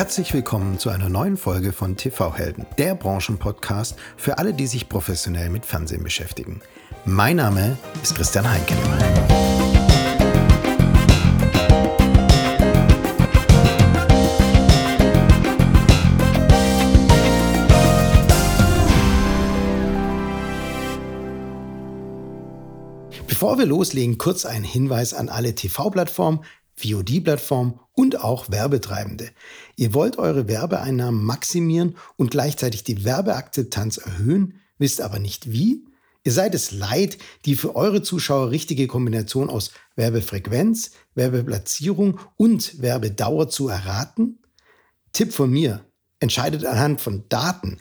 Herzlich willkommen zu einer neuen Folge von TV Helden, der Branchenpodcast für alle, die sich professionell mit Fernsehen beschäftigen. Mein Name ist Christian Heinke. Bevor wir loslegen, kurz ein Hinweis an alle TV-Plattformen, VOD-Plattformen und auch Werbetreibende. Ihr wollt eure Werbeeinnahmen maximieren und gleichzeitig die Werbeakzeptanz erhöhen, wisst aber nicht wie? Ihr seid es leid, die für eure Zuschauer richtige Kombination aus Werbefrequenz, Werbeplatzierung und Werbedauer zu erraten? Tipp von mir. Entscheidet anhand von Daten.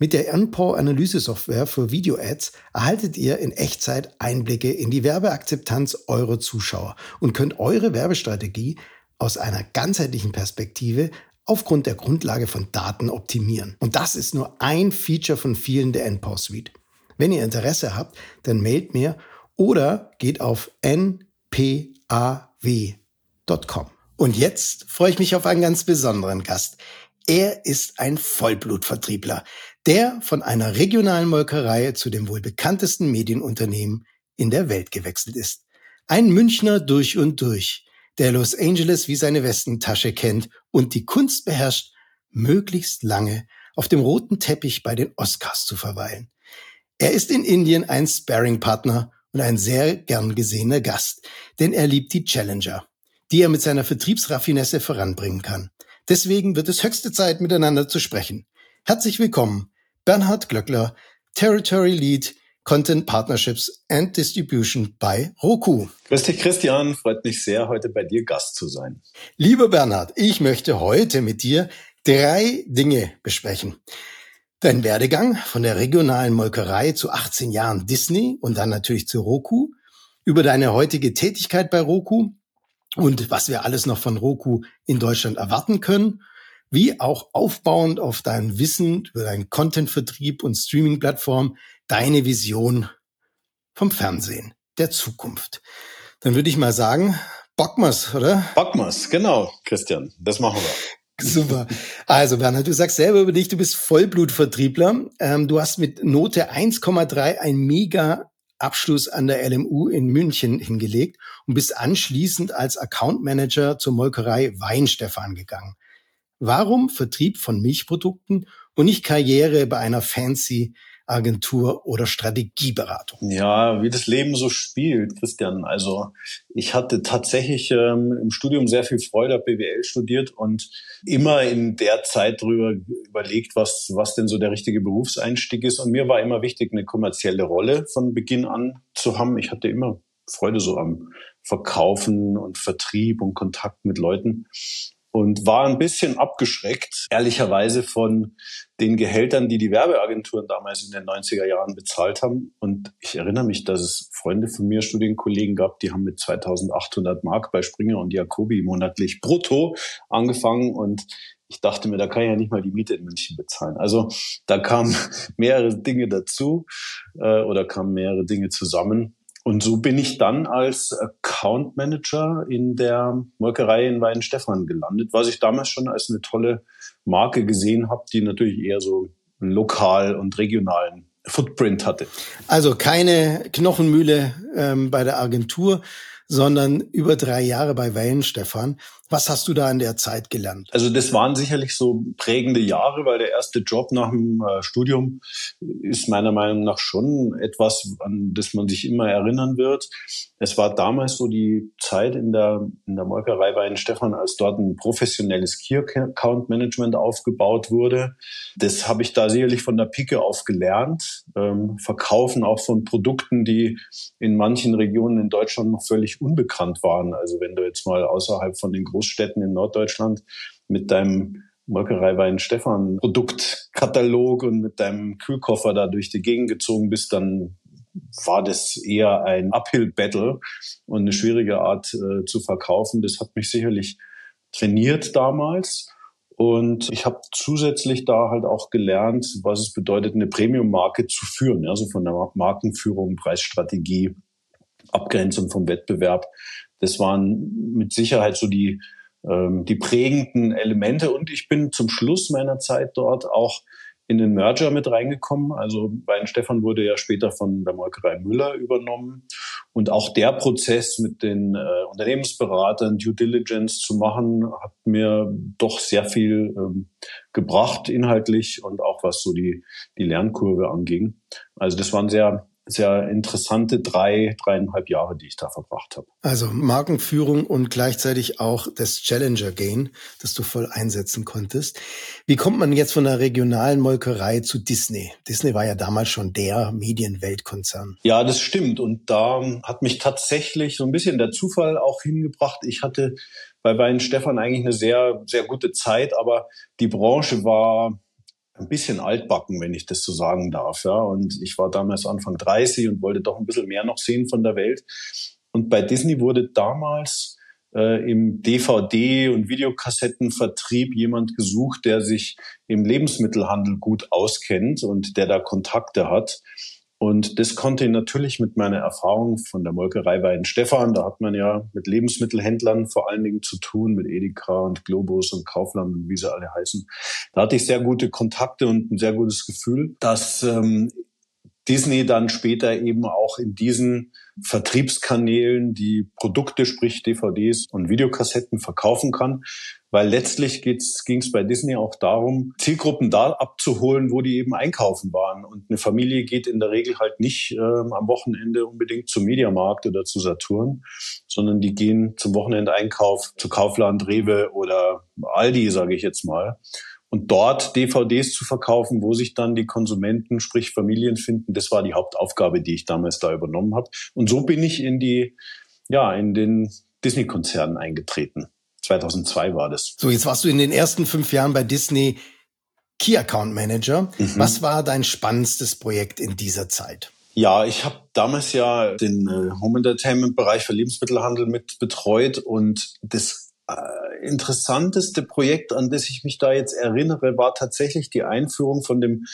Mit der NPOW-Analyse-Software für Video-Ads erhaltet ihr in Echtzeit Einblicke in die Werbeakzeptanz eurer Zuschauer und könnt eure Werbestrategie aus einer ganzheitlichen Perspektive aufgrund der Grundlage von Daten optimieren. Und das ist nur ein Feature von vielen der NPOW Suite. Wenn ihr Interesse habt, dann mailt mir oder geht auf npaw.com. Und jetzt freue ich mich auf einen ganz besonderen Gast. Er ist ein Vollblutvertriebler, der von einer regionalen Molkerei zu dem wohl bekanntesten Medienunternehmen in der Welt gewechselt ist. Ein Münchner durch und durch, der Los Angeles wie seine Westentasche kennt und die Kunst beherrscht, möglichst lange auf dem roten Teppich bei den Oscars zu verweilen. Er ist in Indien ein Sparring-Partner und ein sehr gern gesehener Gast, denn er liebt die Challenger, die er mit seiner Vertriebsraffinesse voranbringen kann. Deswegen wird es höchste Zeit, miteinander zu sprechen. Herzlich willkommen, Bernhard Glöckler, Territory Lead, Content Partnerships and Distribution bei Roku. Grüß dich, Christian. Freut mich sehr, heute bei dir Gast zu sein. Lieber Bernhard, ich möchte heute mit dir drei Dinge besprechen. Dein Werdegang von der regionalen Molkerei zu 18 Jahren Disney und dann natürlich zu Roku, über deine heutige Tätigkeit bei Roku und was wir alles noch von Roku in Deutschland erwarten können, wie auch aufbauend auf dein Wissen über deinen Content-Vertrieb und Streaming-Plattform deine Vision vom Fernsehen der Zukunft. Dann würde ich mal sagen, Bockmas, oder? Bockmas, genau, Christian. Das machen wir. Super. Also Bernhard, du sagst selber über dich, du bist Vollblutvertriebler. Ähm, du hast mit Note 1,3 ein mega Abschluss an der LMU in München hingelegt und bist anschließend als Account Manager zur Molkerei Weinstefan gegangen. Warum Vertrieb von Milchprodukten und nicht Karriere bei einer fancy Agentur oder Strategieberatung? Ja, wie das Leben so spielt, Christian. Also ich hatte tatsächlich ähm, im Studium sehr viel Freude, habe BWL studiert und immer in der Zeit drüber überlegt, was, was denn so der richtige Berufseinstieg ist. Und mir war immer wichtig, eine kommerzielle Rolle von Beginn an zu haben. Ich hatte immer Freude so am Verkaufen und Vertrieb und Kontakt mit Leuten und war ein bisschen abgeschreckt, ehrlicherweise von den Gehältern, die die Werbeagenturen damals in den 90er Jahren bezahlt haben. Und ich erinnere mich, dass es Freunde von mir, Studienkollegen gab, die haben mit 2800 Mark bei Springer und Jacobi monatlich brutto angefangen und ich dachte mir, da kann ich ja nicht mal die Miete in München bezahlen. Also da kamen mehrere Dinge dazu äh, oder kamen mehrere Dinge zusammen. Und so bin ich dann als Account Manager in der Molkerei in Weidenstephan gelandet, was ich damals schon als eine tolle Marke gesehen habe, die natürlich eher so lokal und regionalen Footprint hatte. Also keine Knochenmühle ähm, bei der Agentur, sondern über drei Jahre bei Wellenstefan. Was hast du da in der Zeit gelernt? Also das waren sicherlich so prägende Jahre, weil der erste Job nach dem äh, Studium ist meiner Meinung nach schon etwas, an das man sich immer erinnern wird. Es war damals so die Zeit in der, in der Molkerei bei Stefan, als dort ein professionelles Key Account Management aufgebaut wurde. Das habe ich da sicherlich von der Pike auf gelernt. Ähm, Verkaufen auch von Produkten, die in manchen Regionen in Deutschland noch völlig unbekannt waren. Also wenn du jetzt mal außerhalb von den Großstädten in Norddeutschland mit deinem Molkereiwein Stefan Produktkatalog und mit deinem Kühlkoffer da durch die Gegend gezogen bist, dann war das eher ein Uphill-Battle und eine schwierige Art äh, zu verkaufen. Das hat mich sicherlich trainiert damals. Und ich habe zusätzlich da halt auch gelernt, was es bedeutet, eine Premium-Marke zu führen. Also von der Markenführung, Preisstrategie, Abgrenzung vom Wettbewerb. Das waren mit Sicherheit so die ähm, die prägenden Elemente. Und ich bin zum Schluss meiner Zeit dort auch in den Merger mit reingekommen. Also Stefan wurde ja später von der Molkerei Müller übernommen. Und auch der Prozess mit den äh, Unternehmensberatern Due Diligence zu machen, hat mir doch sehr viel ähm, gebracht inhaltlich und auch was so die, die Lernkurve anging. Also das waren sehr sehr interessante drei, dreieinhalb Jahre, die ich da verbracht habe. Also Markenführung und gleichzeitig auch das Challenger Gain, das du voll einsetzen konntest. Wie kommt man jetzt von der regionalen Molkerei zu Disney? Disney war ja damals schon der Medienweltkonzern. Ja, das stimmt. Und da hat mich tatsächlich so ein bisschen der Zufall auch hingebracht. Ich hatte bei Wein Stefan eigentlich eine sehr, sehr gute Zeit, aber die Branche war ein bisschen altbacken, wenn ich das so sagen darf. Ja. Und ich war damals Anfang 30 und wollte doch ein bisschen mehr noch sehen von der Welt. Und bei Disney wurde damals äh, im DVD- und Videokassettenvertrieb jemand gesucht, der sich im Lebensmittelhandel gut auskennt und der da Kontakte hat. Und das konnte ich natürlich mit meiner Erfahrung von der Molkerei Wein Stefan, da hat man ja mit Lebensmittelhändlern vor allen Dingen zu tun, mit Edeka und Globus und Kaufland und wie sie alle heißen. Da hatte ich sehr gute Kontakte und ein sehr gutes Gefühl, dass ähm, Disney dann später eben auch in diesen Vertriebskanälen die Produkte, sprich DVDs und Videokassetten verkaufen kann. Weil letztlich ging es bei Disney auch darum, Zielgruppen da abzuholen, wo die eben einkaufen waren. Und eine Familie geht in der Regel halt nicht äh, am Wochenende unbedingt zum Mediamarkt oder zu Saturn, sondern die gehen zum Wochenendeinkauf zu Kaufland, Rewe oder Aldi, sage ich jetzt mal und dort DVDs zu verkaufen, wo sich dann die Konsumenten, sprich Familien finden. Das war die Hauptaufgabe, die ich damals da übernommen habe. Und so bin ich in die, ja, in den Disney-Konzern eingetreten. 2002 war das. So, jetzt warst du in den ersten fünf Jahren bei Disney Key Account Manager. Mhm. Was war dein spannendstes Projekt in dieser Zeit? Ja, ich habe damals ja den äh, Home Entertainment Bereich für Lebensmittelhandel mit betreut und das interessanteste Projekt, an das ich mich da jetzt erinnere, war tatsächlich die Einführung von dem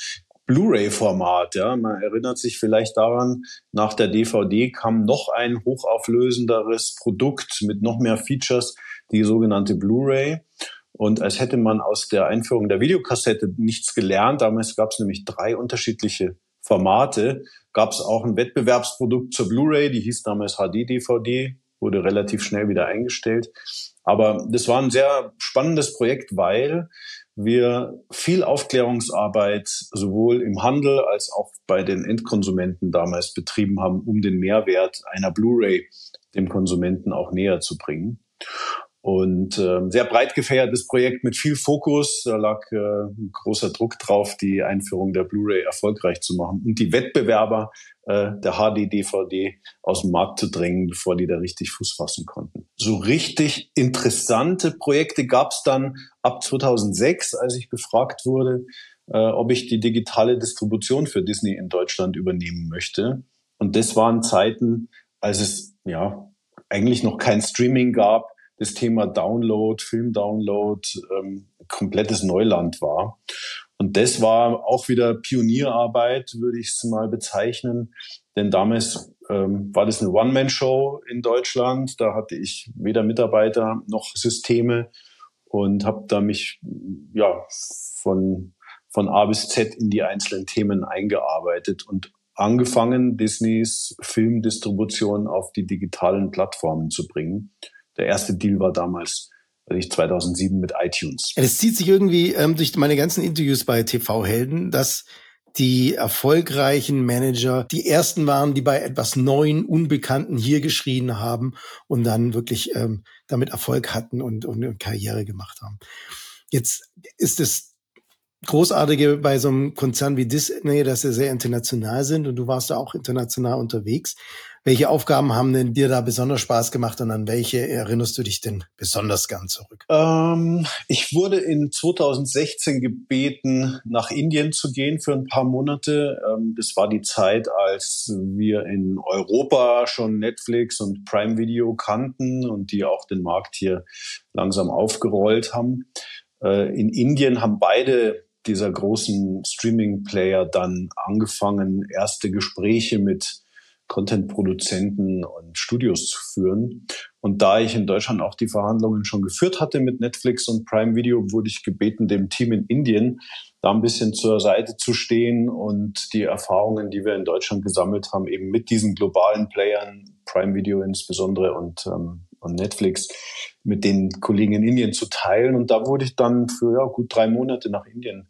Blu-ray-Format. Ja, man erinnert sich vielleicht daran, nach der DVD kam noch ein hochauflösenderes Produkt mit noch mehr Features, die sogenannte Blu-ray. Und als hätte man aus der Einführung der Videokassette nichts gelernt, damals gab es nämlich drei unterschiedliche Formate, gab es auch ein Wettbewerbsprodukt zur Blu-ray, die hieß damals HD-DVD, wurde relativ schnell wieder eingestellt. Aber das war ein sehr spannendes Projekt, weil wir viel Aufklärungsarbeit sowohl im Handel als auch bei den Endkonsumenten damals betrieben haben, um den Mehrwert einer Blu-ray dem Konsumenten auch näher zu bringen. Und äh, sehr breit gefächertes Projekt mit viel Fokus. Da lag äh, großer Druck drauf, die Einführung der Blu-ray erfolgreich zu machen und die Wettbewerber äh, der HD-DVD aus dem Markt zu drängen, bevor die da richtig Fuß fassen konnten. So richtig interessante Projekte gab es dann ab 2006, als ich gefragt wurde, äh, ob ich die digitale Distribution für Disney in Deutschland übernehmen möchte. Und das waren Zeiten, als es ja eigentlich noch kein Streaming gab das Thema Download, Film-Download ähm, komplettes Neuland war. Und das war auch wieder Pionierarbeit, würde ich es mal bezeichnen. Denn damals ähm, war das eine One-Man-Show in Deutschland. Da hatte ich weder Mitarbeiter noch Systeme und habe da mich ja von von A bis Z in die einzelnen Themen eingearbeitet und angefangen, Disneys Filmdistribution auf die digitalen Plattformen zu bringen. Der erste Deal war damals ich 2007 mit iTunes. Es zieht sich irgendwie ähm, durch meine ganzen Interviews bei TV-Helden, dass die erfolgreichen Manager die ersten waren, die bei etwas Neuen, Unbekannten hier geschrien haben und dann wirklich ähm, damit Erfolg hatten und, und, und Karriere gemacht haben. Jetzt ist es Großartige bei so einem Konzern wie Disney, dass sie sehr international sind und du warst da auch international unterwegs. Welche Aufgaben haben denn dir da besonders Spaß gemacht und an welche erinnerst du dich denn besonders gern zurück? Ähm, ich wurde in 2016 gebeten, nach Indien zu gehen für ein paar Monate. Ähm, das war die Zeit, als wir in Europa schon Netflix und Prime Video kannten und die auch den Markt hier langsam aufgerollt haben. Äh, in Indien haben beide dieser großen Streaming-Player dann angefangen, erste Gespräche mit Content-Produzenten und Studios zu führen. Und da ich in Deutschland auch die Verhandlungen schon geführt hatte mit Netflix und Prime Video, wurde ich gebeten, dem Team in Indien da ein bisschen zur Seite zu stehen und die Erfahrungen, die wir in Deutschland gesammelt haben, eben mit diesen globalen Playern, Prime Video insbesondere und, ähm, und Netflix, mit den Kollegen in Indien zu teilen. Und da wurde ich dann für ja, gut drei Monate nach Indien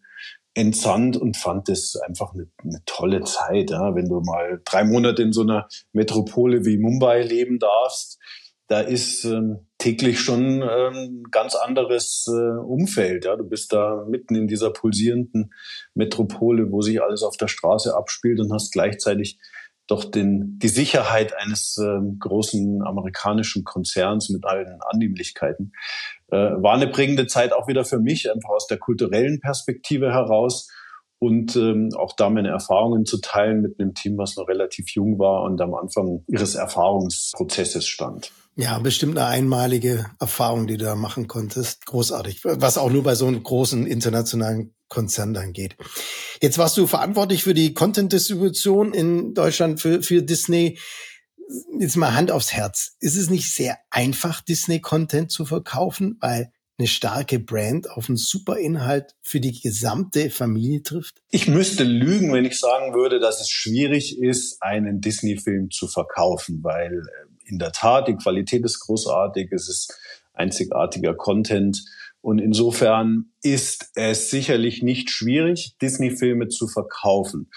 entsandt und fand das einfach eine, eine tolle Zeit, ja, wenn du mal drei Monate in so einer Metropole wie Mumbai leben darfst. Da ist ähm, täglich schon ähm, ganz anderes äh, Umfeld. Ja. Du bist da mitten in dieser pulsierenden Metropole, wo sich alles auf der Straße abspielt und hast gleichzeitig doch den, die Sicherheit eines äh, großen amerikanischen Konzerns mit allen Annehmlichkeiten. Äh, war eine prägende Zeit auch wieder für mich, einfach aus der kulturellen Perspektive heraus und ähm, auch da meine Erfahrungen zu teilen mit einem Team, was noch relativ jung war und am Anfang ihres Erfahrungsprozesses stand. Ja, bestimmt eine einmalige Erfahrung, die du da machen konntest. Großartig. Was auch nur bei so einem großen internationalen Konzern dann geht. Jetzt warst du verantwortlich für die Content-Distribution in Deutschland für, für Disney. Jetzt mal Hand aufs Herz. Ist es nicht sehr einfach, Disney-Content zu verkaufen, weil eine starke Brand auf einen super Inhalt für die gesamte Familie trifft? Ich müsste lügen, wenn ich sagen würde, dass es schwierig ist, einen Disney-Film zu verkaufen, weil äh, in der Tat die Qualität ist großartig, es ist einzigartiger Content und insofern ist es sicherlich nicht schwierig, Disney-Filme zu verkaufen.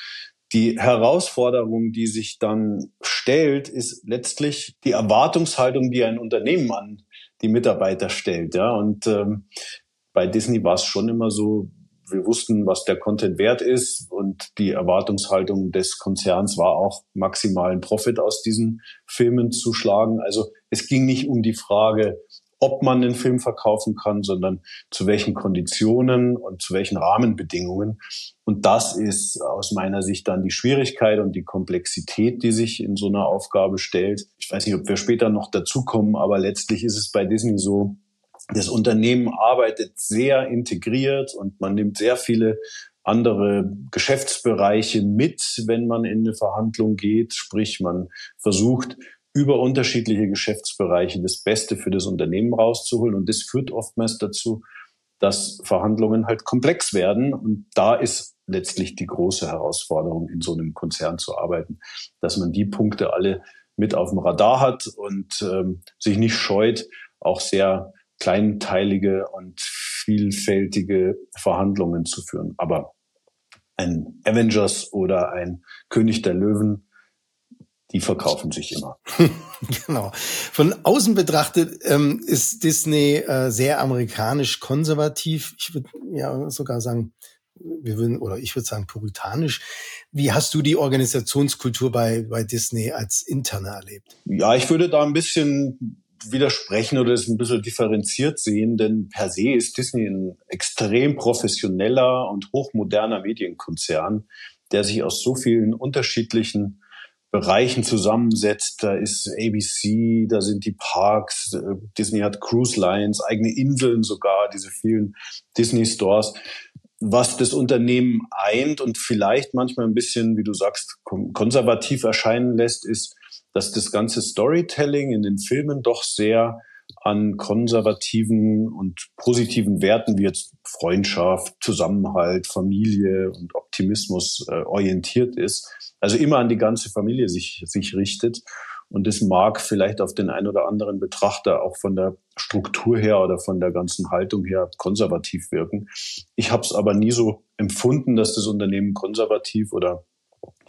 Die Herausforderung, die sich dann stellt, ist letztlich die Erwartungshaltung, die ein Unternehmen an die Mitarbeiter stellt. Ja, und ähm, bei Disney war es schon immer so, wir wussten, was der Content wert ist und die Erwartungshaltung des Konzerns war auch maximalen Profit aus diesen Filmen zu schlagen. Also es ging nicht um die Frage, ob man den Film verkaufen kann, sondern zu welchen Konditionen und zu welchen Rahmenbedingungen. Und das ist aus meiner Sicht dann die Schwierigkeit und die Komplexität, die sich in so einer Aufgabe stellt. Ich weiß nicht, ob wir später noch dazukommen, aber letztlich ist es bei Disney so, das Unternehmen arbeitet sehr integriert und man nimmt sehr viele andere Geschäftsbereiche mit, wenn man in eine Verhandlung geht. Sprich, man versucht, über unterschiedliche Geschäftsbereiche das Beste für das Unternehmen rauszuholen. Und das führt oftmals dazu, dass Verhandlungen halt komplex werden. Und da ist letztlich die große Herausforderung, in so einem Konzern zu arbeiten, dass man die Punkte alle mit auf dem Radar hat und ähm, sich nicht scheut, auch sehr kleinteilige und vielfältige Verhandlungen zu führen. Aber ein Avengers oder ein König der Löwen die verkaufen sich immer. genau. Von außen betrachtet ähm, ist Disney äh, sehr amerikanisch konservativ. Ich würde ja sogar sagen, wir würden, oder ich würde sagen puritanisch. Wie hast du die Organisationskultur bei, bei Disney als interne erlebt? Ja, ich würde da ein bisschen widersprechen oder es ein bisschen differenziert sehen, denn per se ist Disney ein extrem professioneller und hochmoderner Medienkonzern, der sich aus so vielen unterschiedlichen Bereichen zusammensetzt. Da ist ABC, da sind die Parks, äh, Disney hat Cruise Lines, eigene Inseln sogar, diese vielen Disney Stores. Was das Unternehmen eint und vielleicht manchmal ein bisschen, wie du sagst, konservativ erscheinen lässt, ist, dass das ganze Storytelling in den Filmen doch sehr an konservativen und positiven Werten wie jetzt Freundschaft, Zusammenhalt, Familie und Optimismus äh, orientiert ist. Also immer an die ganze Familie sich, sich richtet. Und das mag vielleicht auf den einen oder anderen Betrachter auch von der Struktur her oder von der ganzen Haltung her konservativ wirken. Ich habe es aber nie so empfunden, dass das Unternehmen konservativ oder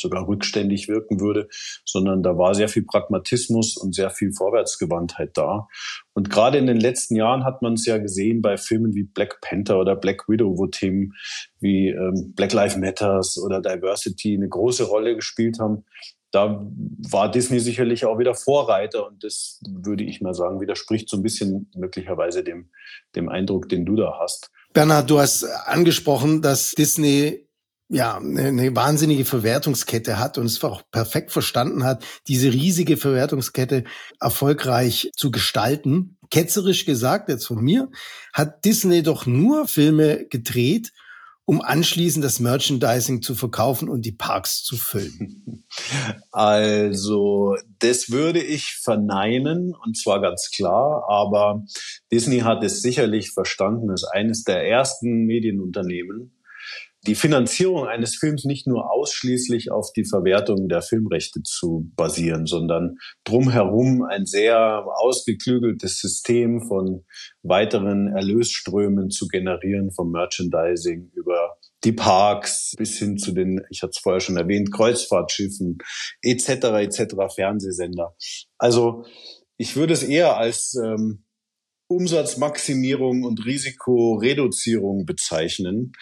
sogar rückständig wirken würde, sondern da war sehr viel Pragmatismus und sehr viel Vorwärtsgewandtheit da. Und gerade in den letzten Jahren hat man es ja gesehen bei Filmen wie Black Panther oder Black Widow, wo Themen wie ähm, Black Lives Matters oder Diversity eine große Rolle gespielt haben. Da war Disney sicherlich auch wieder Vorreiter und das würde ich mal sagen, widerspricht so ein bisschen möglicherweise dem, dem Eindruck, den du da hast. Bernhard, du hast angesprochen, dass Disney ja, eine, eine wahnsinnige Verwertungskette hat und es auch perfekt verstanden hat, diese riesige Verwertungskette erfolgreich zu gestalten. Ketzerisch gesagt, jetzt von mir, hat Disney doch nur Filme gedreht um anschließend das Merchandising zu verkaufen und die Parks zu füllen? Also, das würde ich verneinen und zwar ganz klar, aber Disney hat es sicherlich verstanden, als eines der ersten Medienunternehmen, die Finanzierung eines Films nicht nur ausschließlich auf die Verwertung der Filmrechte zu basieren, sondern drumherum ein sehr ausgeklügeltes System von weiteren Erlösströmen zu generieren, vom Merchandising über die Parks bis hin zu den, ich hatte es vorher schon erwähnt, Kreuzfahrtschiffen etc. etc. Fernsehsender. Also ich würde es eher als ähm, Umsatzmaximierung und Risikoreduzierung bezeichnen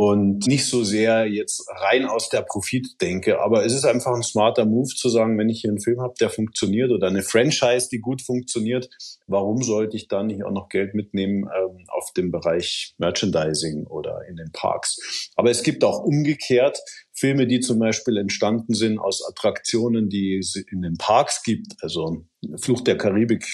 und nicht so sehr jetzt rein aus der Profitdenke. Aber es ist einfach ein smarter Move zu sagen, wenn ich hier einen Film habe, der funktioniert oder eine Franchise, die gut funktioniert, warum sollte ich dann nicht auch noch Geld mitnehmen ähm, auf dem Bereich Merchandising oder in den Parks? Aber es gibt auch umgekehrt Filme, die zum Beispiel entstanden sind aus Attraktionen, die es in den Parks gibt, also Flucht der Karibik,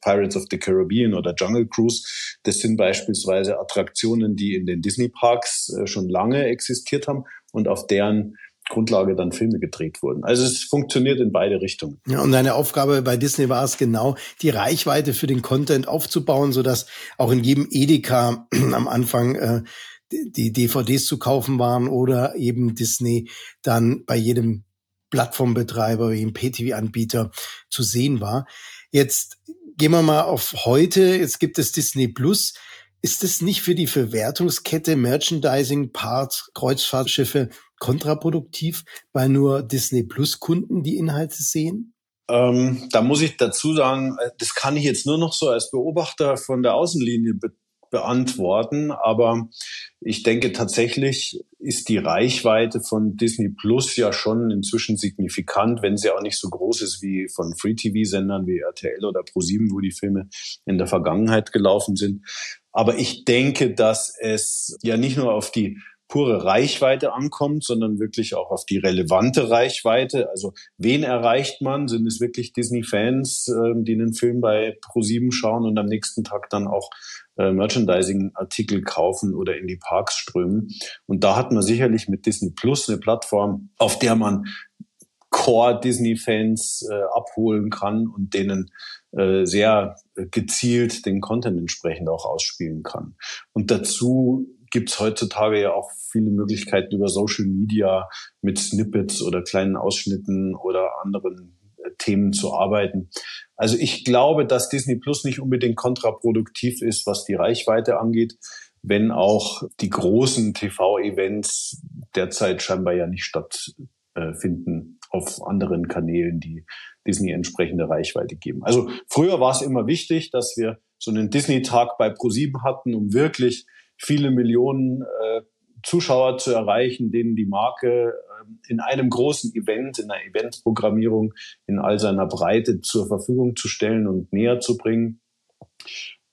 Pirates of the Caribbean oder Jungle Cruise, das sind beispielsweise Attraktionen, die in den Disney Parks äh, schon lange existiert haben und auf deren Grundlage dann Filme gedreht wurden. Also es funktioniert in beide Richtungen. Ja, und deine Aufgabe bei Disney war es genau, die Reichweite für den Content aufzubauen, sodass auch in jedem Edeka am Anfang äh, die DVDs zu kaufen waren oder eben Disney dann bei jedem Plattformbetreiber, wie im PTV-Anbieter zu sehen war. Jetzt gehen wir mal auf heute. Jetzt gibt es Disney Plus. Ist es nicht für die Verwertungskette Merchandising, Parts, Kreuzfahrtschiffe kontraproduktiv, weil nur Disney Plus Kunden die Inhalte sehen? Ähm, da muss ich dazu sagen, äh, das kann ich jetzt nur noch so als Beobachter von der Außenlinie be beantworten. Aber ich denke tatsächlich ist die Reichweite von Disney Plus ja schon inzwischen signifikant, wenn sie auch nicht so groß ist wie von Free-TV-Sendern wie RTL oder ProSieben, wo die Filme in der Vergangenheit gelaufen sind. Aber ich denke, dass es ja nicht nur auf die pure Reichweite ankommt, sondern wirklich auch auf die relevante Reichweite. Also wen erreicht man? Sind es wirklich Disney-Fans, äh, die einen Film bei ProSieben schauen und am nächsten Tag dann auch äh, Merchandising-Artikel kaufen oder in die Parks strömen? Und da hat man sicherlich mit Disney Plus eine Plattform, auf der man Core-Disney-Fans äh, abholen kann und denen äh, sehr gezielt den Content entsprechend auch ausspielen kann. Und dazu gibt's heutzutage ja auch viele Möglichkeiten über Social Media mit Snippets oder kleinen Ausschnitten oder anderen äh, Themen zu arbeiten. Also ich glaube, dass Disney Plus nicht unbedingt kontraproduktiv ist, was die Reichweite angeht, wenn auch die großen TV-Events derzeit scheinbar ja nicht stattfinden auf anderen Kanälen, die Disney entsprechende Reichweite geben. Also früher war es immer wichtig, dass wir so einen Disney-Tag bei ProSieben hatten, um wirklich viele Millionen äh, Zuschauer zu erreichen, denen die Marke äh, in einem großen Event, in einer Eventprogrammierung in all seiner Breite zur Verfügung zu stellen und näher zu bringen.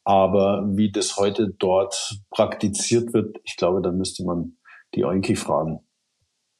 Aber wie das heute dort praktiziert wird, ich glaube, da müsste man die Oinki fragen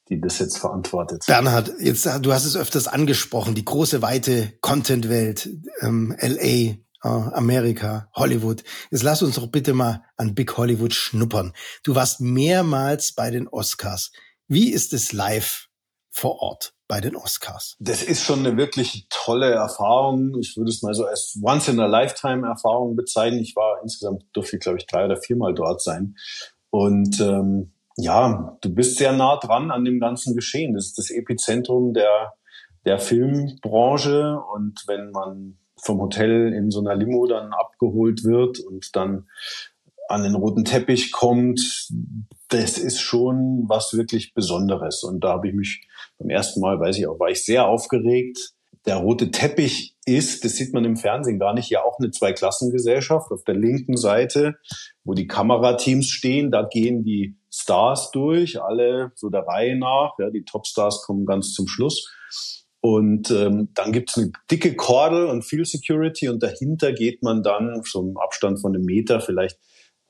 die das jetzt verantwortet. Bernhard, jetzt du hast es öfters angesprochen, die große weite Content-Welt, ähm, LA, Amerika, Hollywood. Jetzt lass uns doch bitte mal an Big Hollywood schnuppern. Du warst mehrmals bei den Oscars. Wie ist es live vor Ort bei den Oscars? Das ist schon eine wirklich tolle Erfahrung. Ich würde es mal so als Once-in-a-Lifetime-Erfahrung bezeichnen. Ich war insgesamt, durfte ich glaube ich drei oder viermal dort sein. Und ähm, ja, du bist sehr nah dran an dem ganzen Geschehen. Das ist das Epizentrum der, der Filmbranche. Und wenn man vom Hotel in so einer Limo dann abgeholt wird und dann an den roten Teppich kommt, das ist schon was wirklich Besonderes. Und da habe ich mich beim ersten Mal, weiß ich auch, war ich sehr aufgeregt. Der rote Teppich ist, das sieht man im Fernsehen gar nicht, ja auch eine Zweiklassengesellschaft. Auf der linken Seite, wo die Kamerateams stehen, da gehen die Stars durch, alle so der Reihe nach. Ja, die Topstars kommen ganz zum Schluss. Und ähm, dann gibt's eine dicke Kordel und viel Security und dahinter geht man dann so im Abstand von einem Meter vielleicht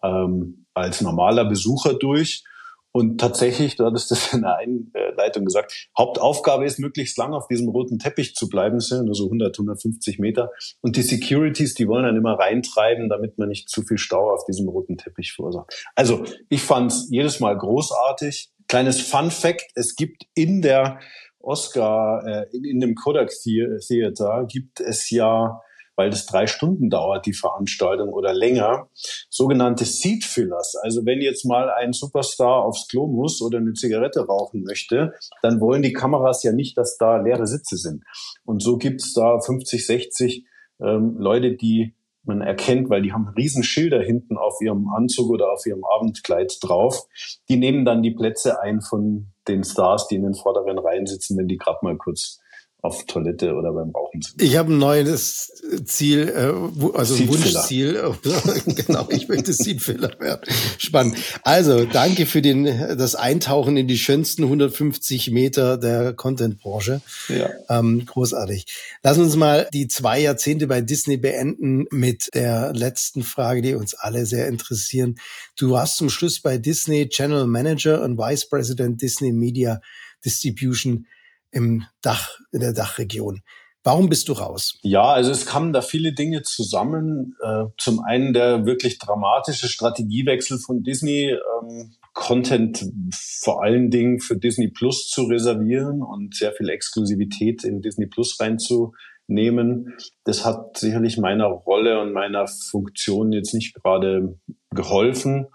ähm, als normaler Besucher durch. Und tatsächlich, du hattest das in der Einleitung gesagt, Hauptaufgabe ist, möglichst lang auf diesem roten Teppich zu bleiben. Das sind nur so 100, 150 Meter. Und die Securities, die wollen dann immer reintreiben, damit man nicht zu viel Stau auf diesem roten Teppich verursacht. Also ich fand es jedes Mal großartig. Kleines Fun Fact, es gibt in der Oscar, äh, in, in dem Kodak Theater gibt es ja weil das drei Stunden dauert, die Veranstaltung oder länger, sogenannte Seat Fillers. Also wenn jetzt mal ein Superstar aufs Klo muss oder eine Zigarette rauchen möchte, dann wollen die Kameras ja nicht, dass da leere Sitze sind. Und so gibt's da 50, 60 ähm, Leute, die man erkennt, weil die haben Riesenschilder hinten auf ihrem Anzug oder auf ihrem Abendkleid drauf. Die nehmen dann die Plätze ein von den Stars, die in den vorderen Reihen sitzen, wenn die gerade mal kurz auf Toilette oder beim Rauchen sind. Ich habe ein neues Ziel, äh, also ein Wunschziel. genau, ich möchte Seedfiller werden. Spannend. Also, danke für den, das Eintauchen in die schönsten 150 Meter der Content-Branche. Ja. Ähm, großartig. Lass uns mal die zwei Jahrzehnte bei Disney beenden mit der letzten Frage, die uns alle sehr interessieren. Du warst zum Schluss bei Disney General Manager und Vice President Disney Media Distribution im Dach, in der Dachregion. Warum bist du raus? Ja, also es kamen da viele Dinge zusammen. Äh, zum einen der wirklich dramatische Strategiewechsel von Disney, ähm, Content vor allen Dingen für Disney Plus zu reservieren und sehr viel Exklusivität in Disney Plus reinzunehmen. Das hat sicherlich meiner Rolle und meiner Funktion jetzt nicht gerade geholfen.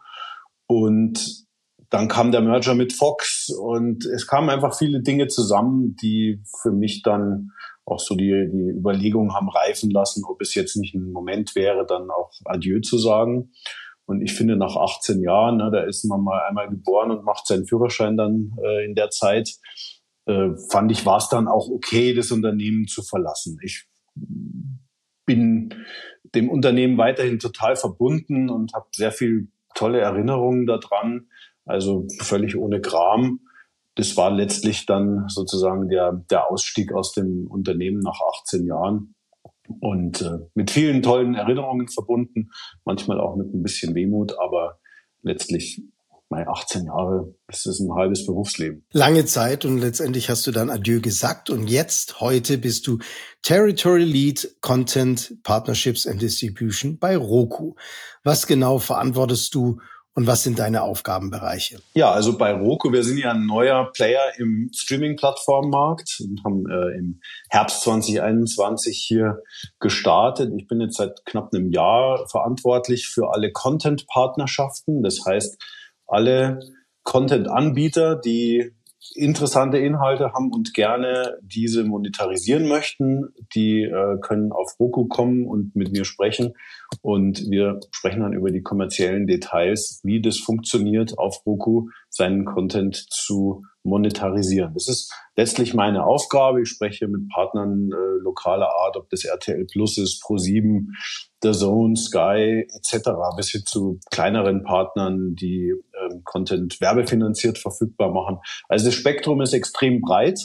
Und dann kam der Merger mit Fox und es kamen einfach viele Dinge zusammen, die für mich dann auch so die, die Überlegungen haben reifen lassen, ob es jetzt nicht ein Moment wäre, dann auch Adieu zu sagen. Und ich finde, nach 18 Jahren, ne, da ist man mal einmal geboren und macht seinen Führerschein dann äh, in der Zeit, äh, fand ich, war es dann auch okay, das Unternehmen zu verlassen. Ich bin dem Unternehmen weiterhin total verbunden und habe sehr viel tolle Erinnerungen daran. Also völlig ohne Kram. Das war letztlich dann sozusagen der, der Ausstieg aus dem Unternehmen nach 18 Jahren und äh, mit vielen tollen Erinnerungen verbunden, manchmal auch mit ein bisschen Wehmut, aber letztlich meine 18 Jahre, das ist ein halbes Berufsleben. Lange Zeit und letztendlich hast du dann Adieu gesagt und jetzt, heute bist du Territory Lead Content Partnerships and Distribution bei Roku. Was genau verantwortest du und was sind deine Aufgabenbereiche? Ja, also bei Roku, wir sind ja ein neuer Player im Streaming-Plattformmarkt und haben äh, im Herbst 2021 hier gestartet. Ich bin jetzt seit knapp einem Jahr verantwortlich für alle Content-Partnerschaften. Das heißt, alle Content-Anbieter, die interessante Inhalte haben und gerne diese monetarisieren möchten, die äh, können auf Roku kommen und mit mir sprechen. Und wir sprechen dann über die kommerziellen Details, wie das funktioniert, auf Roku seinen Content zu monetarisieren. Das ist letztlich meine Aufgabe. Ich spreche mit Partnern äh, lokaler Art, ob das RTL Plus ist, Pro7, The Zone, Sky etc. bis hin zu kleineren Partnern, die ähm, Content werbefinanziert verfügbar machen. Also das Spektrum ist extrem breit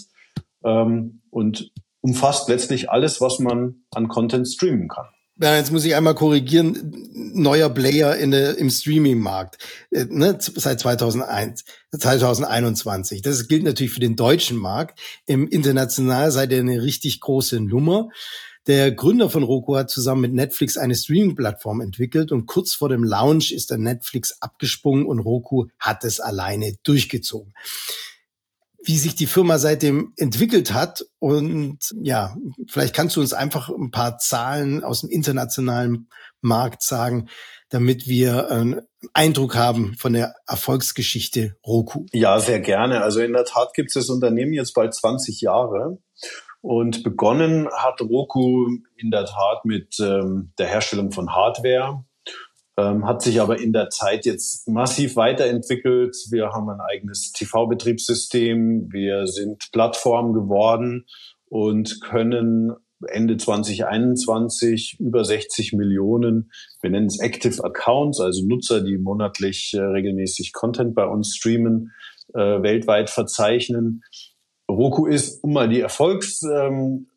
ähm, und umfasst letztlich alles, was man an Content streamen kann. Ja, jetzt muss ich einmal korrigieren. Neuer Player in der, im Streaming-Markt äh, ne, seit 2001, 2021. Das gilt natürlich für den deutschen Markt. Im international seid ihr eine richtig große Nummer. Der Gründer von Roku hat zusammen mit Netflix eine Streaming-Plattform entwickelt und kurz vor dem Launch ist der Netflix abgesprungen und Roku hat es alleine durchgezogen wie sich die Firma seitdem entwickelt hat. Und ja, vielleicht kannst du uns einfach ein paar Zahlen aus dem internationalen Markt sagen, damit wir einen Eindruck haben von der Erfolgsgeschichte Roku. Ja, sehr gerne. Also in der Tat gibt es das Unternehmen jetzt bald 20 Jahre. Und begonnen hat Roku in der Tat mit ähm, der Herstellung von Hardware, ähm, hat sich aber in der Zeit jetzt massiv weiterentwickelt. Wir haben ein eigenes TV-Betriebssystem, wir sind Plattform geworden und können Ende 2021 über 60 Millionen, wir nennen es Active Accounts, also Nutzer, die monatlich äh, regelmäßig Content bei uns streamen, äh, weltweit verzeichnen. Roku ist, um mal die Erfolgs, ähm,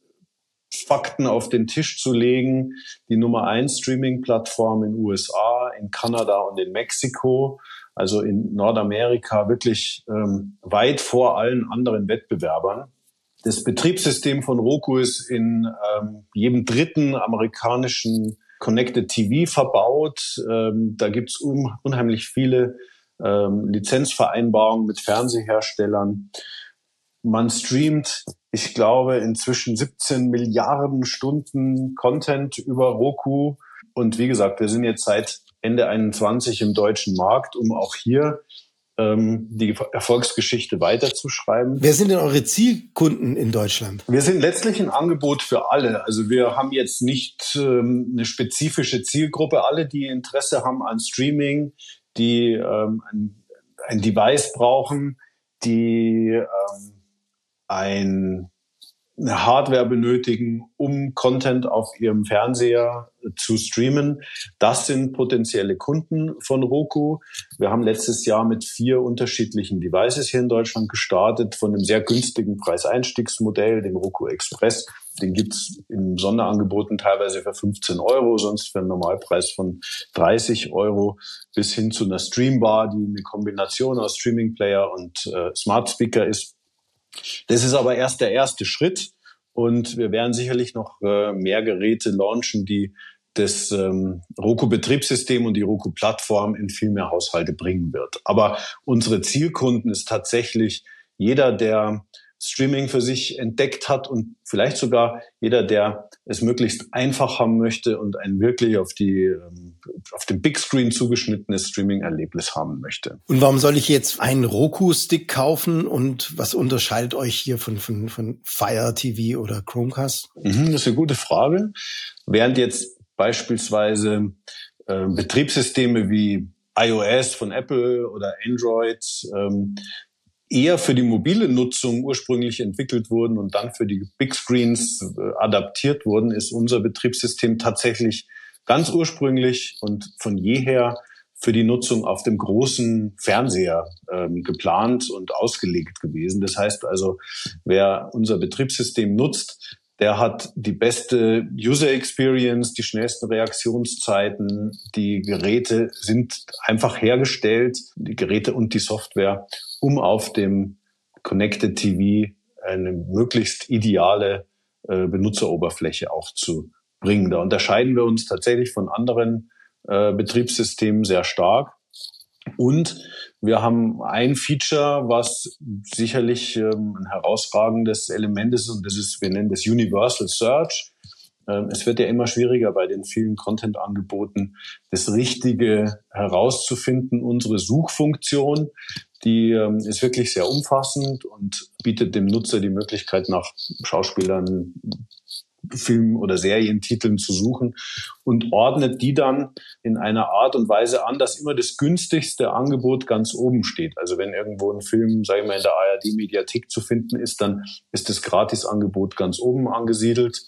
Fakten auf den Tisch zu legen. Die Nummer eins Streaming-Plattform in USA, in Kanada und in Mexiko also in Nordamerika wirklich ähm, weit vor allen anderen Wettbewerbern. Das Betriebssystem von Roku ist in ähm, jedem dritten amerikanischen Connected TV verbaut. Ähm, da gibt's un unheimlich viele ähm, Lizenzvereinbarungen mit Fernseherstellern. Man streamt, ich glaube, inzwischen 17 Milliarden Stunden Content über Roku. Und wie gesagt, wir sind jetzt seit Ende 21 im deutschen Markt, um auch hier ähm, die Erfolgsgeschichte weiterzuschreiben. Wer sind denn eure Zielkunden in Deutschland? Wir sind letztlich ein Angebot für alle. Also wir haben jetzt nicht ähm, eine spezifische Zielgruppe. Alle, die Interesse haben an Streaming, die ähm, ein, ein Device brauchen, die ähm, ein eine Hardware benötigen, um Content auf ihrem Fernseher zu streamen. Das sind potenzielle Kunden von Roku. Wir haben letztes Jahr mit vier unterschiedlichen Devices hier in Deutschland gestartet, von einem sehr günstigen Preiseinstiegsmodell, dem Roku Express. Den gibt's in Sonderangeboten teilweise für 15 Euro, sonst für einen Normalpreis von 30 Euro, bis hin zu einer Streambar, die eine Kombination aus Streaming Player und äh, Smart Speaker ist das ist aber erst der erste Schritt und wir werden sicherlich noch äh, mehr Geräte launchen, die das ähm, Roku-Betriebssystem und die Roku-Plattform in viel mehr Haushalte bringen wird. Aber unsere Zielkunden ist tatsächlich jeder, der Streaming für sich entdeckt hat und vielleicht sogar jeder, der es möglichst einfach haben möchte und ein wirklich auf die ähm, auf dem Big Screen zugeschnittenes Streaming-Erlebnis haben möchte. Und warum soll ich jetzt einen Roku-Stick kaufen und was unterscheidet euch hier von von von Fire TV oder Chromecast? Mhm, das ist eine gute Frage. Während jetzt beispielsweise äh, Betriebssysteme wie iOS von Apple oder Android ähm, eher für die mobile Nutzung ursprünglich entwickelt wurden und dann für die Big Screens äh, adaptiert wurden, ist unser Betriebssystem tatsächlich ganz ursprünglich und von jeher für die Nutzung auf dem großen Fernseher ähm, geplant und ausgelegt gewesen. Das heißt also, wer unser Betriebssystem nutzt, der hat die beste User Experience, die schnellsten Reaktionszeiten. Die Geräte sind einfach hergestellt, die Geräte und die Software, um auf dem Connected TV eine möglichst ideale äh, Benutzeroberfläche auch zu bringen. Da unterscheiden wir uns tatsächlich von anderen äh, Betriebssystemen sehr stark. Und wir haben ein Feature, was sicherlich ähm, ein herausragendes Element ist, und das ist, wir nennen das Universal Search. Ähm, es wird ja immer schwieriger bei den vielen Content-Angeboten, das Richtige herauszufinden. Unsere Suchfunktion, die ähm, ist wirklich sehr umfassend und bietet dem Nutzer die Möglichkeit, nach Schauspielern, Film- oder Serientiteln zu suchen und ordnet die dann in einer Art und Weise an, dass immer das günstigste Angebot ganz oben steht. Also wenn irgendwo ein Film, sagen wir mal, in der ARD-Mediathek zu finden ist, dann ist das Gratisangebot ganz oben angesiedelt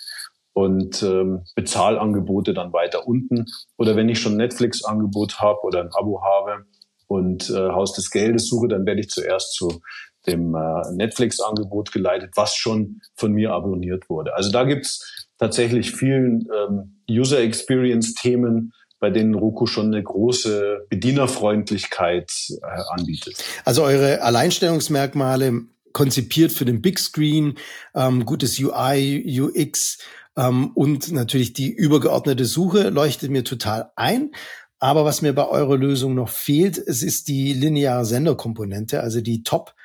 und ähm, Bezahlangebote dann weiter unten. Oder wenn ich schon Netflix-Angebot habe oder ein Abo habe und äh, Haus des Geldes suche, dann werde ich zuerst zu dem äh, Netflix-Angebot geleitet, was schon von mir abonniert wurde. Also da gibt's tatsächlich vielen ähm, User Experience-Themen, bei denen Roku schon eine große Bedienerfreundlichkeit äh, anbietet. Also eure Alleinstellungsmerkmale konzipiert für den Big Screen, ähm, gutes UI, UX ähm, und natürlich die übergeordnete Suche leuchtet mir total ein. Aber was mir bei eurer Lösung noch fehlt, es ist die lineare Senderkomponente, also die Top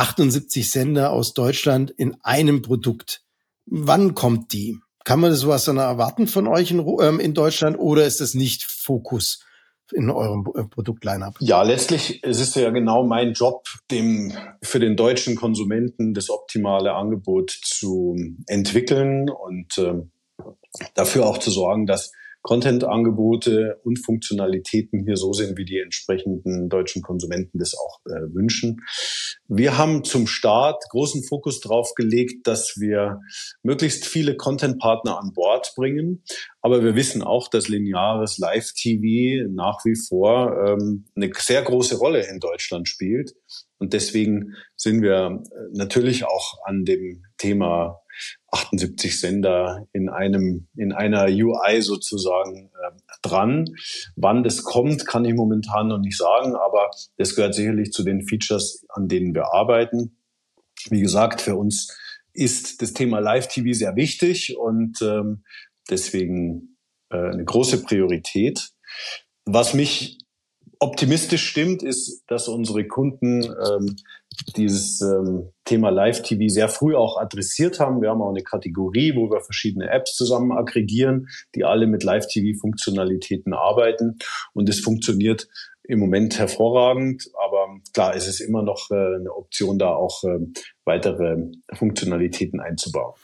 78 Sender aus Deutschland in einem Produkt. Wann kommt die? Kann man sowas dann erwarten von euch in, ähm, in Deutschland oder ist das nicht Fokus in eurem äh, Produktlineup? Ja, letztlich es ist ja genau mein Job, dem für den deutschen Konsumenten das optimale Angebot zu entwickeln und äh, dafür auch zu sorgen, dass Content-Angebote und Funktionalitäten hier so sind, wie die entsprechenden deutschen Konsumenten das auch äh, wünschen. Wir haben zum Start großen Fokus darauf gelegt, dass wir möglichst viele Content-Partner an Bord bringen. Aber wir wissen auch, dass lineares Live-TV nach wie vor ähm, eine sehr große Rolle in Deutschland spielt. Und deswegen sind wir äh, natürlich auch an dem Thema 78 Sender in einem, in einer UI sozusagen äh, dran. Wann das kommt, kann ich momentan noch nicht sagen, aber das gehört sicherlich zu den Features, an denen wir arbeiten. Wie gesagt, für uns ist das Thema Live-TV sehr wichtig und ähm, deswegen äh, eine große Priorität. Was mich optimistisch stimmt, ist, dass unsere Kunden ähm, dieses ähm, Thema Live-TV sehr früh auch adressiert haben. Wir haben auch eine Kategorie, wo wir verschiedene Apps zusammen aggregieren, die alle mit Live-TV-Funktionalitäten arbeiten. Und es funktioniert im Moment hervorragend, aber klar, es ist immer noch äh, eine Option, da auch äh, weitere Funktionalitäten einzubauen.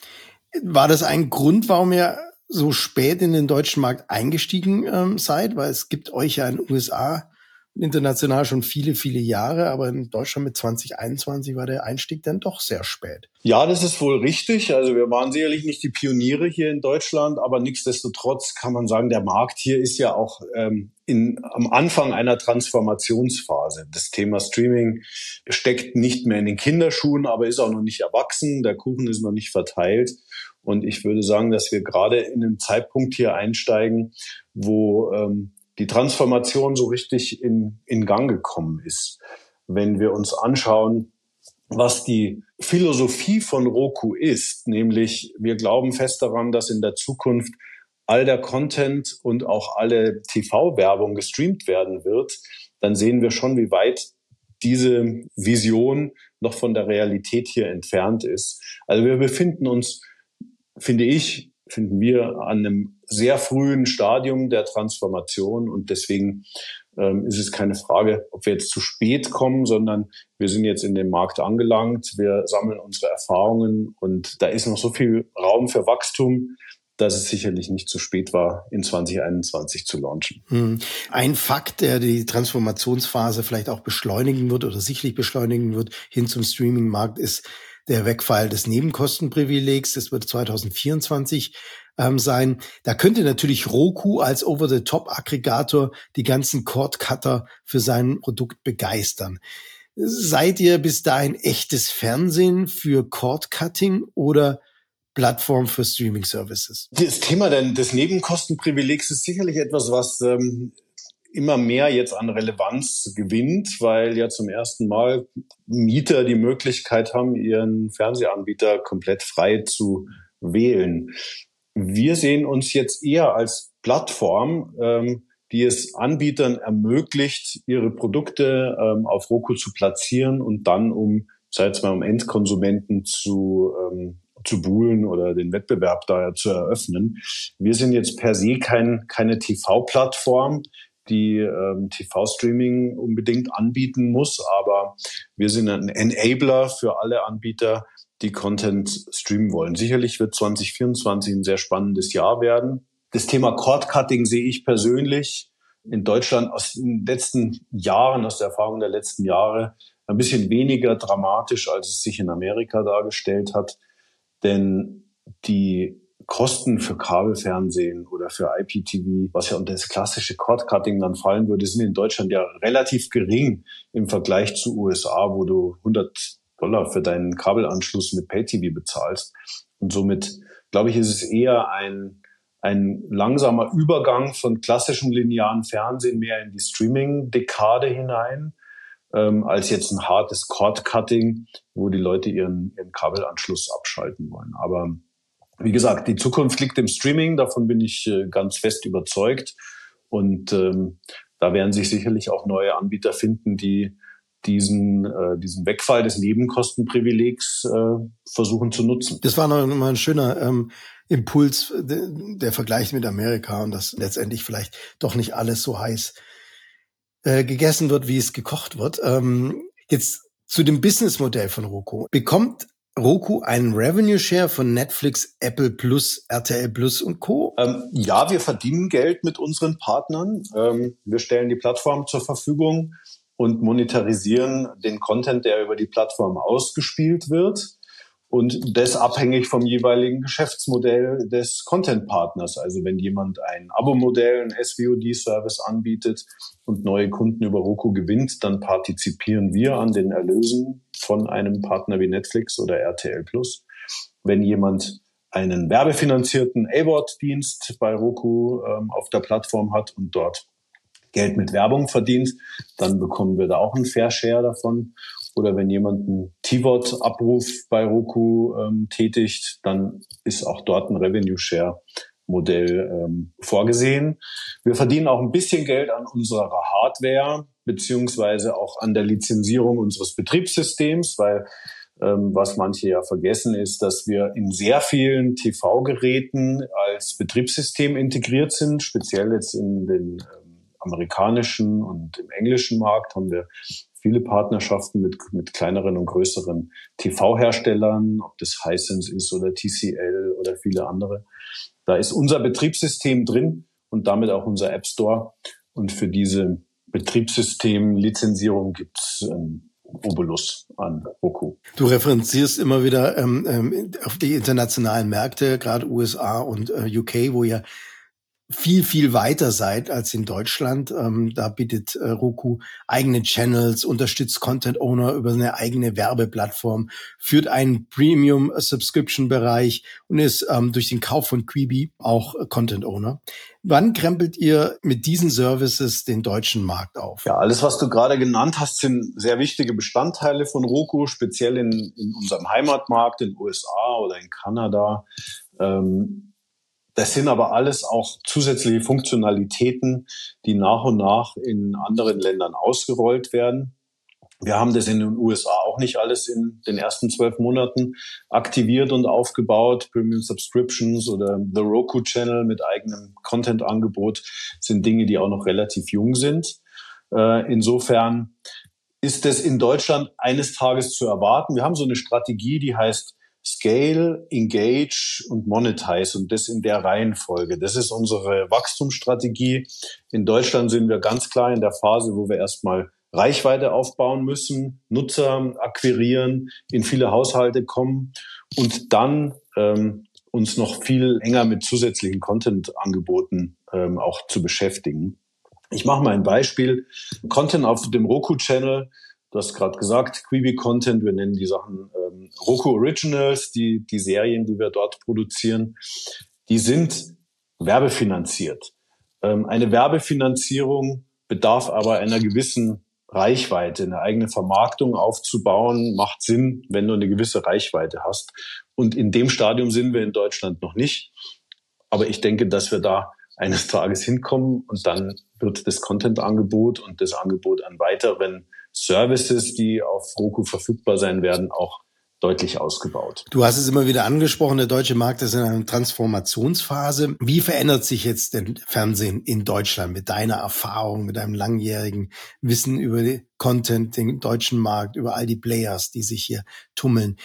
War das ein Grund, warum ihr so spät in den deutschen Markt eingestiegen ähm, seid? Weil es gibt euch ja in den USA international schon viele, viele Jahre, aber in Deutschland mit 2021 war der Einstieg dann doch sehr spät. Ja, das ist wohl richtig. Also wir waren sicherlich nicht die Pioniere hier in Deutschland, aber nichtsdestotrotz kann man sagen, der Markt hier ist ja auch ähm, in, am Anfang einer Transformationsphase. Das Thema Streaming steckt nicht mehr in den Kinderschuhen, aber ist auch noch nicht erwachsen. Der Kuchen ist noch nicht verteilt. Und ich würde sagen, dass wir gerade in einem Zeitpunkt hier einsteigen, wo ähm, die Transformation so richtig in, in Gang gekommen ist. Wenn wir uns anschauen, was die Philosophie von Roku ist, nämlich wir glauben fest daran, dass in der Zukunft all der Content und auch alle TV-Werbung gestreamt werden wird, dann sehen wir schon, wie weit diese Vision noch von der Realität hier entfernt ist. Also wir befinden uns, finde ich, finden wir an einem sehr frühen Stadium der Transformation und deswegen ähm, ist es keine Frage, ob wir jetzt zu spät kommen, sondern wir sind jetzt in dem Markt angelangt, wir sammeln unsere Erfahrungen und da ist noch so viel Raum für Wachstum, dass es sicherlich nicht zu spät war, in 2021 zu launchen. Hm. Ein Fakt, der die Transformationsphase vielleicht auch beschleunigen wird oder sicherlich beschleunigen wird hin zum Streaming-Markt, ist der Wegfall des Nebenkostenprivilegs. Das wird 2024 ähm, sein. Da könnte natürlich Roku als Over-the-Top-Aggregator die ganzen Cord-Cutter für sein Produkt begeistern. Seid ihr bis dahin echtes Fernsehen für Cord-Cutting oder Plattform für Streaming-Services? Das Thema des Nebenkostenprivilegs ist sicherlich etwas, was ähm, immer mehr jetzt an Relevanz gewinnt, weil ja zum ersten Mal Mieter die Möglichkeit haben, ihren Fernsehanbieter komplett frei zu wählen. Wir sehen uns jetzt eher als Plattform, ähm, die es Anbietern ermöglicht, ihre Produkte ähm, auf Roku zu platzieren und dann um, sei es mal um Endkonsumenten zu ähm, zu buhlen oder den Wettbewerb daher zu eröffnen. Wir sind jetzt per se kein, keine TV-Plattform, die ähm, TV-Streaming unbedingt anbieten muss, aber wir sind ein Enabler für alle Anbieter, die Content streamen wollen. Sicherlich wird 2024 ein sehr spannendes Jahr werden. Das Thema Cord-Cutting sehe ich persönlich in Deutschland aus den letzten Jahren, aus der Erfahrung der letzten Jahre, ein bisschen weniger dramatisch, als es sich in Amerika dargestellt hat. Denn die Kosten für Kabelfernsehen oder für IPTV, was ja unter das klassische Cord-Cutting dann fallen würde, sind in Deutschland ja relativ gering im Vergleich zu USA, wo du 100 Dollar für deinen Kabelanschluss mit PayTV bezahlst. Und somit, glaube ich, ist es eher ein, ein langsamer Übergang von klassischem linearen Fernsehen mehr in die Streaming-Dekade hinein, ähm, als jetzt ein hartes Cord-Cutting, wo die Leute ihren, ihren Kabelanschluss abschalten wollen. Aber wie gesagt, die Zukunft liegt im Streaming, davon bin ich äh, ganz fest überzeugt. Und ähm, da werden sich sicherlich auch neue Anbieter finden, die diesen, äh, diesen Wegfall des Nebenkostenprivilegs äh, versuchen zu nutzen. Das war noch mal ein schöner ähm, Impuls, der, der Vergleich mit Amerika und dass letztendlich vielleicht doch nicht alles so heiß äh, gegessen wird, wie es gekocht wird. Ähm, jetzt zu dem Businessmodell von Roku. Bekommt Roku einen Revenue Share von Netflix, Apple Plus, RTL Plus und Co? Ähm, ja, wir verdienen Geld mit unseren Partnern. Ähm, wir stellen die Plattform zur Verfügung und monetarisieren den Content, der über die Plattform ausgespielt wird. Und das abhängig vom jeweiligen Geschäftsmodell des Content-Partners. Also wenn jemand ein Abo-Modell, ein SVOD-Service anbietet und neue Kunden über Roku gewinnt, dann partizipieren wir an den Erlösen von einem Partner wie Netflix oder RTL Plus. wenn jemand einen werbefinanzierten A-Wort-Dienst bei Roku ähm, auf der Plattform hat und dort Geld mit Werbung verdient, dann bekommen wir da auch einen Fair Share davon. Oder wenn jemand einen T-Wort-Abruf bei Roku ähm, tätigt, dann ist auch dort ein Revenue Share Modell ähm, vorgesehen. Wir verdienen auch ein bisschen Geld an unserer Hardware beziehungsweise auch an der Lizenzierung unseres Betriebssystems, weil ähm, was manche ja vergessen ist, dass wir in sehr vielen TV-Geräten als Betriebssystem integriert sind, speziell jetzt in den ähm, amerikanischen und im englischen Markt haben wir viele Partnerschaften mit, mit kleineren und größeren TV-Herstellern, ob das Hisense ist oder TCL oder viele andere. Da ist unser Betriebssystem drin und damit auch unser App Store. Und für diese Betriebssystem-Lizenzierung gibt es einen Obolus an Roku. Du referenzierst immer wieder ähm, ähm, auf die internationalen Märkte, gerade USA und äh, UK, wo ja viel, viel weiter seid als in Deutschland. Ähm, da bietet äh, Roku eigene Channels, unterstützt Content Owner über eine eigene Werbeplattform, führt einen Premium Subscription Bereich und ist ähm, durch den Kauf von Quibi auch äh, Content Owner. Wann krempelt ihr mit diesen Services den deutschen Markt auf? Ja, alles, was du gerade genannt hast, sind sehr wichtige Bestandteile von Roku, speziell in, in unserem Heimatmarkt, in den USA oder in Kanada. Ähm, das sind aber alles auch zusätzliche Funktionalitäten, die nach und nach in anderen Ländern ausgerollt werden. Wir haben das in den USA auch nicht alles in den ersten zwölf Monaten aktiviert und aufgebaut. Premium Subscriptions oder The Roku Channel mit eigenem Content-Angebot sind Dinge, die auch noch relativ jung sind. Äh, insofern ist es in Deutschland eines Tages zu erwarten. Wir haben so eine Strategie, die heißt Scale, Engage und Monetize und das in der Reihenfolge. Das ist unsere Wachstumsstrategie. In Deutschland sind wir ganz klar in der Phase, wo wir erstmal Reichweite aufbauen müssen, Nutzer akquirieren, in viele Haushalte kommen und dann ähm, uns noch viel enger mit zusätzlichen Content-Angeboten ähm, auch zu beschäftigen. Ich mache mal ein Beispiel. Content auf dem Roku-Channel Du hast gerade gesagt, Quibi Content, wir nennen die Sachen ähm, Roku Originals, die, die Serien, die wir dort produzieren, die sind werbefinanziert. Ähm, eine Werbefinanzierung bedarf aber einer gewissen Reichweite. Eine eigene Vermarktung aufzubauen macht Sinn, wenn du eine gewisse Reichweite hast. Und in dem Stadium sind wir in Deutschland noch nicht. Aber ich denke, dass wir da eines Tages hinkommen und dann wird das Content-Angebot und das Angebot an weiteren Services, die auf Roku verfügbar sein werden, auch deutlich ausgebaut. Du hast es immer wieder angesprochen, der deutsche Markt ist in einer Transformationsphase. Wie verändert sich jetzt denn Fernsehen in Deutschland mit deiner Erfahrung, mit deinem langjährigen Wissen über Content, den deutschen Markt, über all die Players, die sich hier tummeln?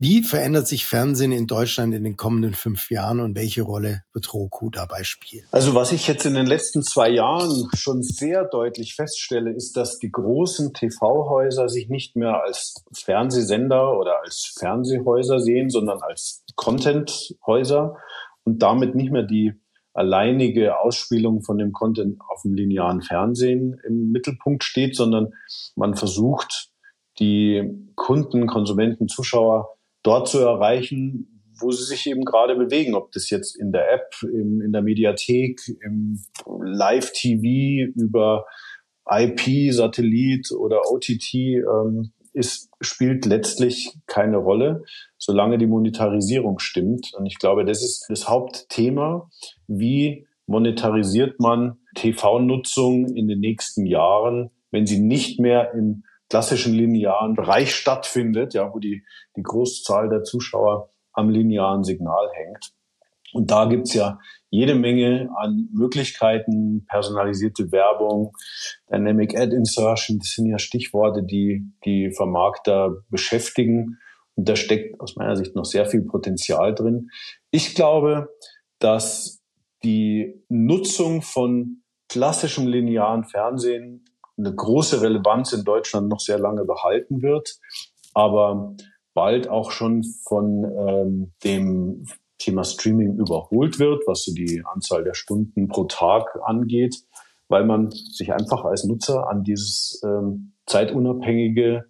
Wie verändert sich Fernsehen in Deutschland in den kommenden fünf Jahren und welche Rolle wird Roku dabei spielen? Also was ich jetzt in den letzten zwei Jahren schon sehr deutlich feststelle, ist, dass die großen TV-Häuser sich nicht mehr als Fernsehsender oder als Fernsehhäuser sehen, sondern als Content-Häuser und damit nicht mehr die alleinige Ausspielung von dem Content auf dem linearen Fernsehen im Mittelpunkt steht, sondern man versucht, die Kunden, Konsumenten, Zuschauer dort zu erreichen, wo sie sich eben gerade bewegen, ob das jetzt in der App, im, in der Mediathek, im Live-TV über IP, Satellit oder OTT ähm, ist, spielt letztlich keine Rolle, solange die Monetarisierung stimmt. Und ich glaube, das ist das Hauptthema. Wie monetarisiert man TV-Nutzung in den nächsten Jahren, wenn sie nicht mehr im klassischen linearen Bereich stattfindet, ja, wo die, die Großzahl der Zuschauer am linearen Signal hängt. Und da gibt's ja jede Menge an Möglichkeiten, personalisierte Werbung, Dynamic Ad Insertion, das sind ja Stichworte, die die Vermarkter beschäftigen. Und da steckt aus meiner Sicht noch sehr viel Potenzial drin. Ich glaube, dass die Nutzung von klassischem linearen Fernsehen eine große Relevanz in Deutschland noch sehr lange behalten wird, aber bald auch schon von ähm, dem Thema Streaming überholt wird, was so die Anzahl der Stunden pro Tag angeht, weil man sich einfach als Nutzer an dieses ähm, zeitunabhängige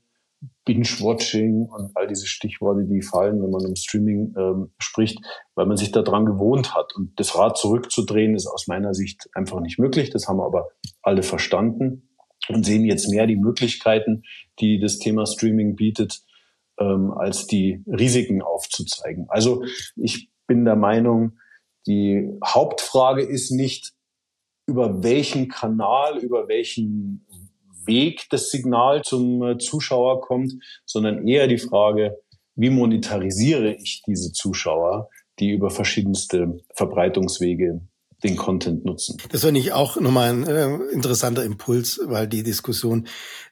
Binge-Watching und all diese Stichworte, die fallen, wenn man um Streaming ähm, spricht, weil man sich daran gewohnt hat. Und das Rad zurückzudrehen ist aus meiner Sicht einfach nicht möglich. Das haben aber alle verstanden und sehen jetzt mehr die Möglichkeiten, die das Thema Streaming bietet, ähm, als die Risiken aufzuzeigen. Also ich bin der Meinung, die Hauptfrage ist nicht, über welchen Kanal, über welchen Weg das Signal zum äh, Zuschauer kommt, sondern eher die Frage, wie monetarisiere ich diese Zuschauer, die über verschiedenste Verbreitungswege den Content nutzen. Das finde ich auch nochmal ein äh, interessanter Impuls, weil die Diskussion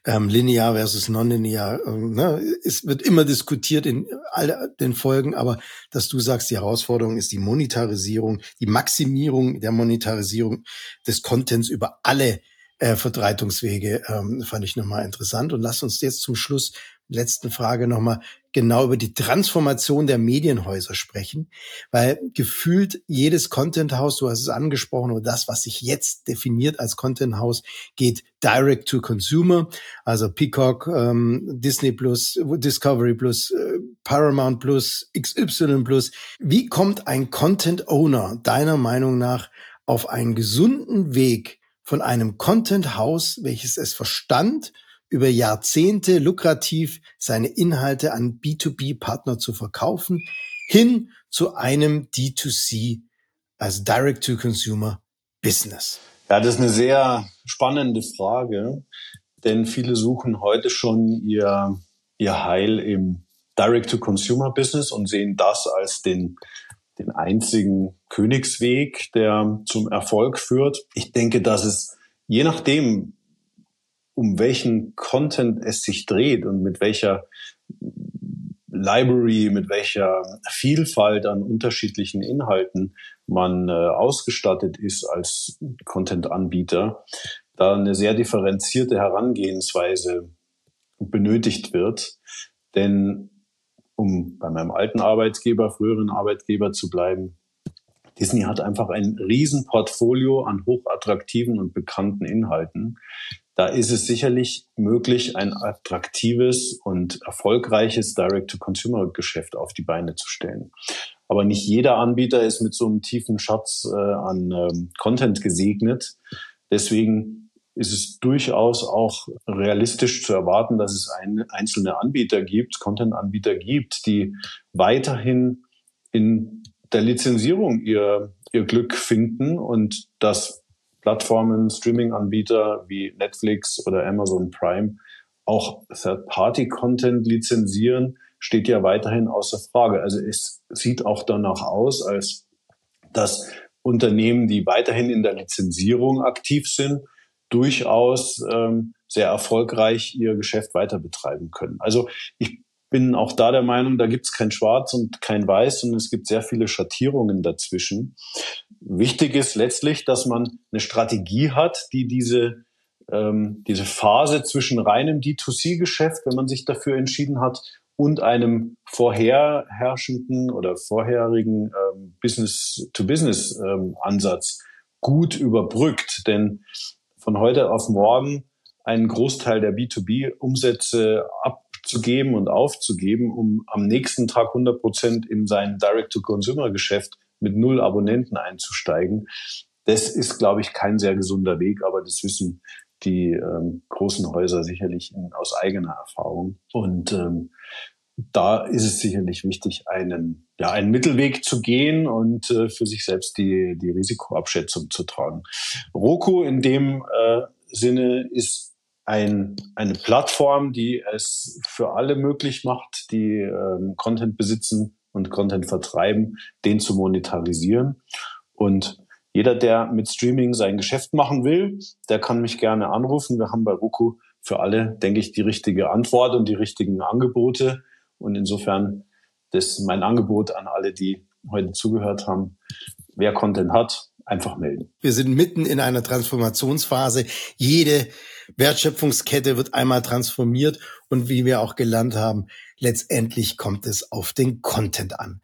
ähm, linear versus nonlinear, äh, ne, es wird immer diskutiert in all den Folgen, aber dass du sagst, die Herausforderung ist die Monetarisierung, die Maximierung der Monetarisierung des Contents über alle äh, Verbreitungswege ähm, fand ich nochmal interessant. Und lass uns jetzt zum Schluss, letzten Frage nochmal genau über die Transformation der Medienhäuser sprechen, weil gefühlt jedes Content House, du hast es angesprochen, oder das, was sich jetzt definiert als Content House, geht direct to consumer, also Peacock, ähm, Disney Plus, Discovery Plus, äh, Paramount Plus, XY Plus. Wie kommt ein Content Owner deiner Meinung nach auf einen gesunden Weg von einem Content House, welches es verstand, über Jahrzehnte lukrativ seine Inhalte an B2B-Partner zu verkaufen, hin zu einem D2C, also Direct-to-Consumer Business? Ja, das ist eine sehr spannende Frage, denn viele suchen heute schon ihr, ihr Heil im Direct-to-Consumer-Business und sehen das als den den einzigen Königsweg, der zum Erfolg führt. Ich denke, dass es je nachdem, um welchen Content es sich dreht und mit welcher Library, mit welcher Vielfalt an unterschiedlichen Inhalten man äh, ausgestattet ist als Content-Anbieter, da eine sehr differenzierte Herangehensweise benötigt wird. Denn um bei meinem alten Arbeitgeber, früheren Arbeitgeber zu bleiben, Disney hat einfach ein Riesenportfolio an hochattraktiven und bekannten Inhalten. Da ist es sicherlich möglich, ein attraktives und erfolgreiches Direct-to-Consumer-Geschäft auf die Beine zu stellen. Aber nicht jeder Anbieter ist mit so einem tiefen Schatz äh, an ähm, Content gesegnet. Deswegen ist es durchaus auch realistisch zu erwarten, dass es ein, einzelne Anbieter gibt, Content-Anbieter gibt, die weiterhin in der Lizenzierung ihr, ihr Glück finden und dass Plattformen, Streaming-Anbieter wie Netflix oder Amazon Prime auch Third-Party-Content lizenzieren, steht ja weiterhin außer Frage. Also es sieht auch danach aus, als dass Unternehmen, die weiterhin in der Lizenzierung aktiv sind, durchaus ähm, sehr erfolgreich ihr Geschäft weiter betreiben können. Also ich bin auch da der Meinung, da gibt es kein Schwarz und kein Weiß, und es gibt sehr viele Schattierungen dazwischen. Wichtig ist letztlich, dass man eine Strategie hat, die diese, ähm, diese Phase zwischen reinem D2C-Geschäft, wenn man sich dafür entschieden hat, und einem vorherherrschenden oder vorherigen ähm, Business-to-Business-Ansatz ähm, gut überbrückt. Denn von heute auf morgen einen Großteil der B2B-Umsätze abzugeben und aufzugeben, um am nächsten Tag 100 Prozent in sein Direct-to-Consumer-Geschäft mit null Abonnenten einzusteigen. Das ist, glaube ich, kein sehr gesunder Weg, aber das wissen die ähm, großen Häuser sicherlich in, aus eigener Erfahrung. Und ähm, da ist es sicherlich wichtig, einen, ja, einen Mittelweg zu gehen und äh, für sich selbst die, die Risikoabschätzung zu tragen. Roku in dem äh, Sinne ist ein, eine Plattform, die es für alle möglich macht, die ähm, Content besitzen und Content vertreiben, den zu monetarisieren. Und jeder, der mit Streaming sein Geschäft machen will, der kann mich gerne anrufen. Wir haben bei Roku für alle, denke ich, die richtige Antwort und die richtigen Angebote. Und insofern das mein Angebot an alle, die heute zugehört haben. Wer Content hat, einfach melden. Wir sind mitten in einer Transformationsphase. Jede Wertschöpfungskette wird einmal transformiert und wie wir auch gelernt haben, letztendlich kommt es auf den Content an.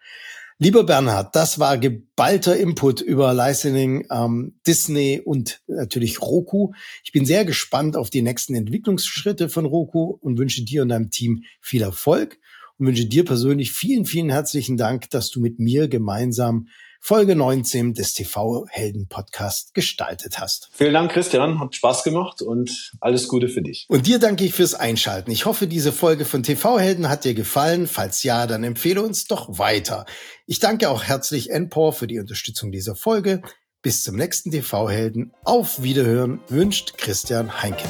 Lieber Bernhard, das war geballter Input über Licensing, ähm, Disney und natürlich Roku. Ich bin sehr gespannt auf die nächsten Entwicklungsschritte von Roku und wünsche dir und deinem Team viel Erfolg und wünsche dir persönlich vielen, vielen herzlichen Dank, dass du mit mir gemeinsam Folge 19 des TV-Helden-Podcast gestaltet hast. Vielen Dank, Christian. Hat Spaß gemacht und alles Gute für dich. Und dir danke ich fürs Einschalten. Ich hoffe, diese Folge von TV-Helden hat dir gefallen. Falls ja, dann empfehle uns doch weiter. Ich danke auch herzlich NPOR für die Unterstützung dieser Folge. Bis zum nächsten TV-Helden. Auf Wiederhören wünscht Christian Heinke.